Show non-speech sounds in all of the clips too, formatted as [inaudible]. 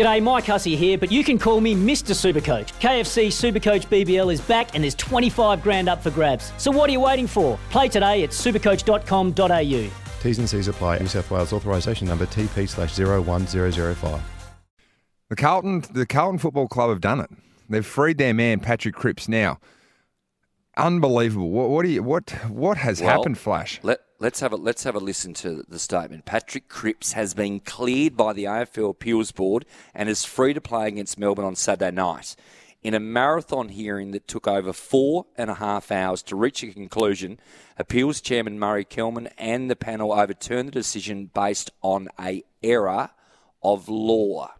G'day, Mike Hussey here, but you can call me Mr. Supercoach. KFC Supercoach BBL is back and there's 25 grand up for grabs. So what are you waiting for? Play today at supercoach.com.au. T's and C's apply. New South Wales authorisation number TP slash 01005. The Carlton, the Carlton Football Club have done it. They've freed their man Patrick Cripps. Now, unbelievable. What, what do you what what has Well, happened, Flash? Let, let's have a let's have a listen to the statement. Patrick Cripps has been cleared by the AFL Appeals Board and is free to play against Melbourne on Saturday night. In a marathon hearing that took over four and a half hours to reach a conclusion, Appeals Chairman Murray Kellam and the panel overturned the decision based on a error of law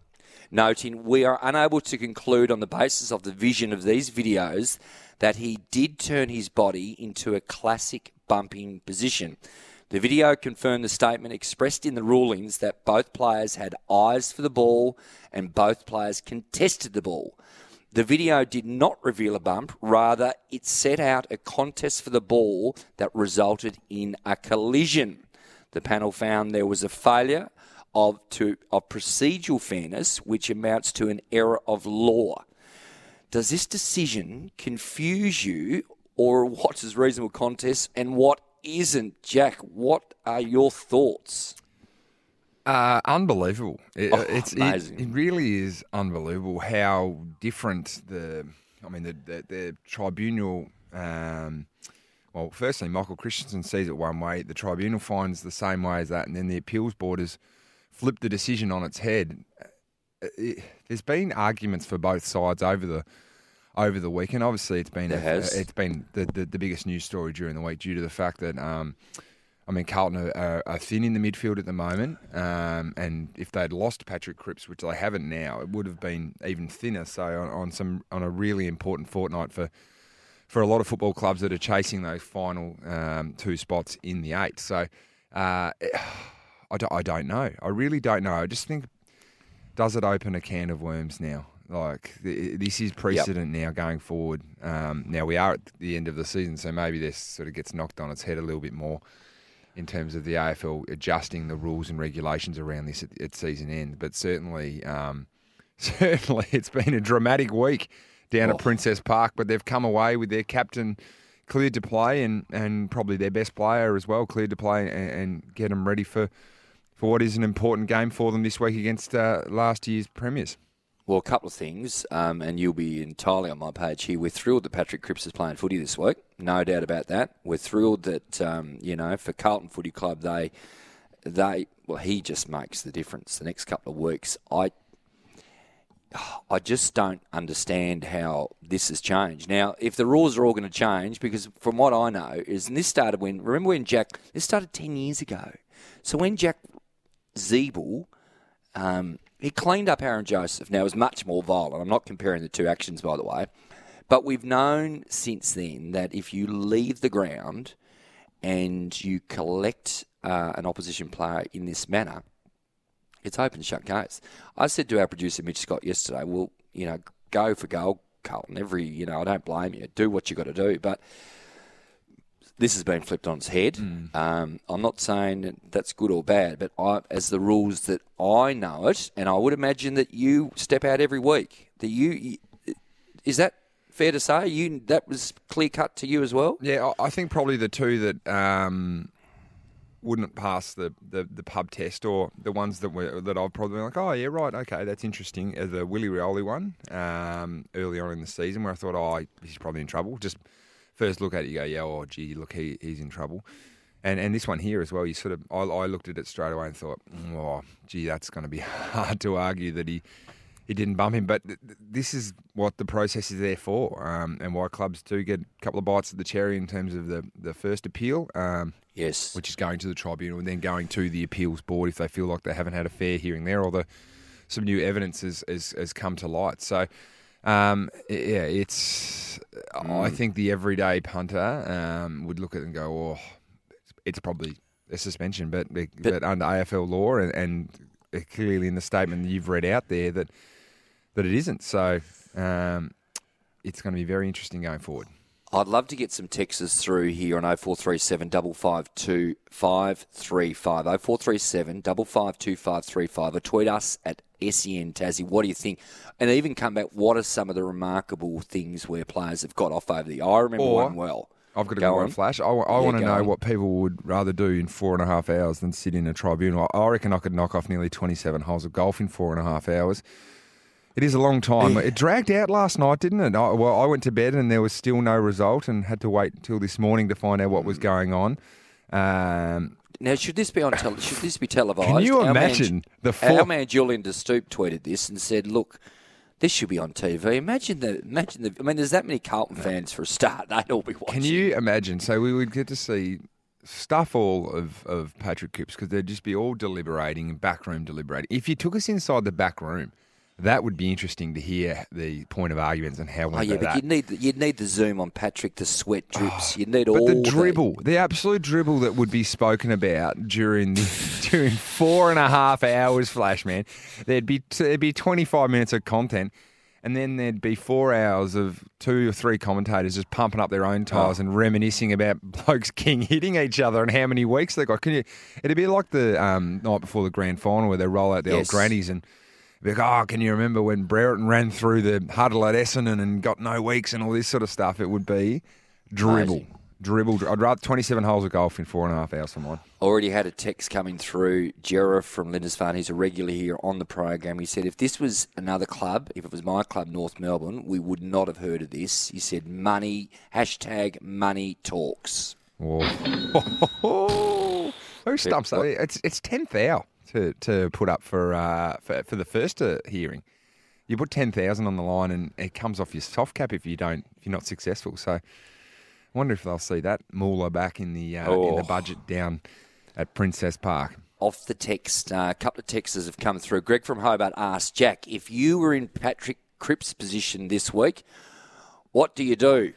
noting we are unable to conclude on the basis of the vision of these videos that he did turn his body into a classic bumping position. The video confirmed the statement expressed in the rulings that both players had eyes for the ball and both players contested the ball. The video did not reveal a bump, rather, it set out a contest for the ball that resulted in a collision. The panel found there was a failure of, to, of procedural fairness, which amounts to an error of law. Does this decision confuse you, or what is reasonable contest and what isn't? Jack, what are your thoughts? Uh, unbelievable. It, Oh, it's, it, it really is unbelievable how different the. I mean, the the, the tribunal. Um, well, firstly, Michael Christensen sees it one way. The tribunal finds the same way as that, and then the appeals board has flipped the decision on its head. Uh, It, there's been arguments for both sides over the over the weekend. Obviously, it's been There a- it's been the, the, the biggest news story during the week due to the fact that um, I mean Carlton are, are, are thin in the midfield at the moment, um, and if they'd lost Patrick Cripps, which they haven't now, it would have been even thinner. So on, on some on a really important fortnight for for a lot of football clubs that are chasing those final um, two spots in the eight. So uh, [sighs] I, don't, I don't know. I really don't know. I just think does it open a can of worms now? Like this is precedent now going forward. Um, now we are at the end of the season, so maybe this sort of gets knocked on its head a little bit more in terms of the AFL adjusting the rules and regulations around this at, at season end. But certainly, um, [laughs] certainly, it's been a dramatic week down Oh. at Princes Park. But they've come away with their captain cleared to play and, and probably their best player as well cleared to play and, and get them ready for for what is an important game for them this week against uh, last year's premiers. Well, a couple of things, um, and you'll be entirely on my page here. We're thrilled that Patrick Cripps is playing footy this week, no doubt about that. We're thrilled that um, you know for Carlton Footy Club they they well he just makes the difference. The next couple of weeks, I I just don't understand how this has changed. Now, if the rules are all going to change, because from what I know is, and this started when remember when Jack this started ten years ago. So when Jack Ziebell um, he cleaned up Aaron Joseph. Now, it was much more violent. I'm not comparing the two actions, by the way. But we've known since then that if you leave the ground and you collect uh, an opposition player in this manner, it's open shut case. I said to our producer Mitch Scott yesterday, "Well, you know, go for goal, Carlton. Every, you know, I don't blame you. Do what you got to do." But this has been flipped on its head. Um, I'm not saying that that's good or bad, but I, as the rules that I know it, and I would imagine that you step out every week. That you, is that fair to say? You that was clear cut to you as well. Yeah, I I think probably the two that um, wouldn't pass the, the, the pub test, or the ones that were that I've probably been like, oh yeah, right, okay, that's interesting. The Willie Rioli one um, early on in the season, where I thought, oh, he's probably in trouble. Just first look at it, you go, yeah, oh gee, look, he, he's in trouble. And and this one here as well, you sort of, I, I looked at it straight away and thought, oh, gee, that's going to be [laughs] hard to argue that he he didn't bump him. But th- th- this is what the process is there for, um, and why clubs do get a couple of bites of the cherry in terms of the, the first appeal, um, Yes, which is going to the tribunal and then going to the appeals board if they feel like they haven't had a fair hearing there or the some new evidence has, has, has come to light. So, um, yeah, it's. I think the everyday punter um, would look at it and go, "Oh, it's probably a suspension," but but, under AFL law and, and clearly in the statement that you've read out there that that it isn't. So, um, it's going to be very interesting going forward. I'd love to get some texts through here on 0437 552 535. 0437 552 535 or tweet us at SEN Tassie. What do you think? And even come back. What are some of the remarkable things where players have got off over the? I remember Or- one well. I've got to Go go, on. flash. I, want to know on. what people would rather do in four and a half hours than sit in a tribunal. I reckon I could knock off nearly 27 holes of golf in four and a half hours. It is a long time. It dragged out last night, didn't it? I, well, I went to bed and there was still no result and had to wait until this morning to find out what was mm. going on. Um, Now, should this be on? Tele- should this be televised? Can you Our man- imagine the Our man Julian De Stoop tweeted this and said, "Look, this should be on TV. Imagine the imagine the. I mean, there's that many Carlton fans for a start. [laughs] They'd all be watching. Can you imagine? So we would get to see stuff all of, of Patrick Cripps because they'd just be all deliberating and backroom deliberating. If you took us inside the back room, that would be interesting to hear the point of arguments and how Oh yeah, but you'd need the, you'd need the zoom on Patrick. The sweat drips. you'd need But all the dribble, the absolute dribble that would be spoken about during the, [laughs] during four and a half hours, flash man, there'd be there'd be twenty five minutes of content, and then there'd be four hours of two or three commentators just pumping up their own tires Oh. and reminiscing about [laughs] blokes king hitting each other and how many weeks they got. Can you? It'd be like the um, night before the grand final where they roll out the old grannies and. Be like, oh, can you remember when Brereton ran through the huddle at Essendon and got no weeks and all this sort of stuff? It would be dribble. Amazing. Dribble. dri- I'd rather 27 holes of golf in four and a half hours for mine. Already had a text coming through. Gerard from Lindisfarne, he's a regular here on the program. He said, if this was another club, if it was my club, North Melbourne, we would not have heard of this. He said, money, hashtag money talks. Whoa. [laughs] Who stumps that? It's it's tenth hour to, to put up for uh, for, for the first uh, hearing. You put ten thousand on the line, and it comes off your soft cap if you don't if you're not successful. So, I wonder if they'll see that moolah back in the uh, in the Oh. budget down at Princes Park. Off the text, uh, a couple of texts have come through. Greg from Hobart asked, Jack, if you were in Patrick Cripps' position this week, what do you do?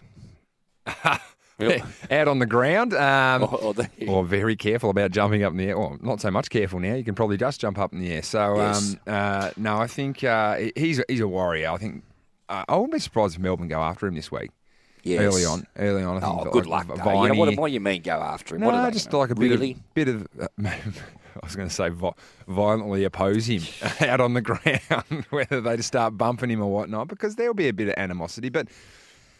[laughs] [laughs] Out on the ground, um, Or- or the- or very careful about jumping up in the air. Well, not so much careful now. You can probably just jump up in the air. So, Yes. um, uh, no, I think uh, he's he's a warrior. I think uh, I wouldn't be surprised if Melbourne go after him this week. Yes. Early on, early on. I think Oh, like good luck. V- though. You know, what, what do you mean go after him? no, what just like a bit really? of bit of. Uh, [laughs] I was going to say violently oppose him [laughs] out on the ground, whether they just start bumping him or whatnot, because there'll be a bit of animosity. But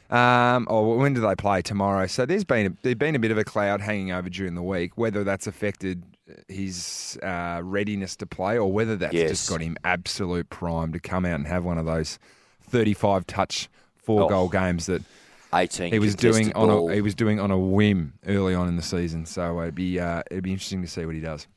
um, or when do they play tomorrow? So there's been a, there's been a bit of a cloud hanging over during the week. Whether that's affected his uh, readiness to play, or whether that's Yes. just got him absolute prime to come out and have one of those 35 touch four Oh. goal games that 18 he was doing on a he was doing on a whim early on in the season. So it'd be uh, it'd be interesting to see what he does.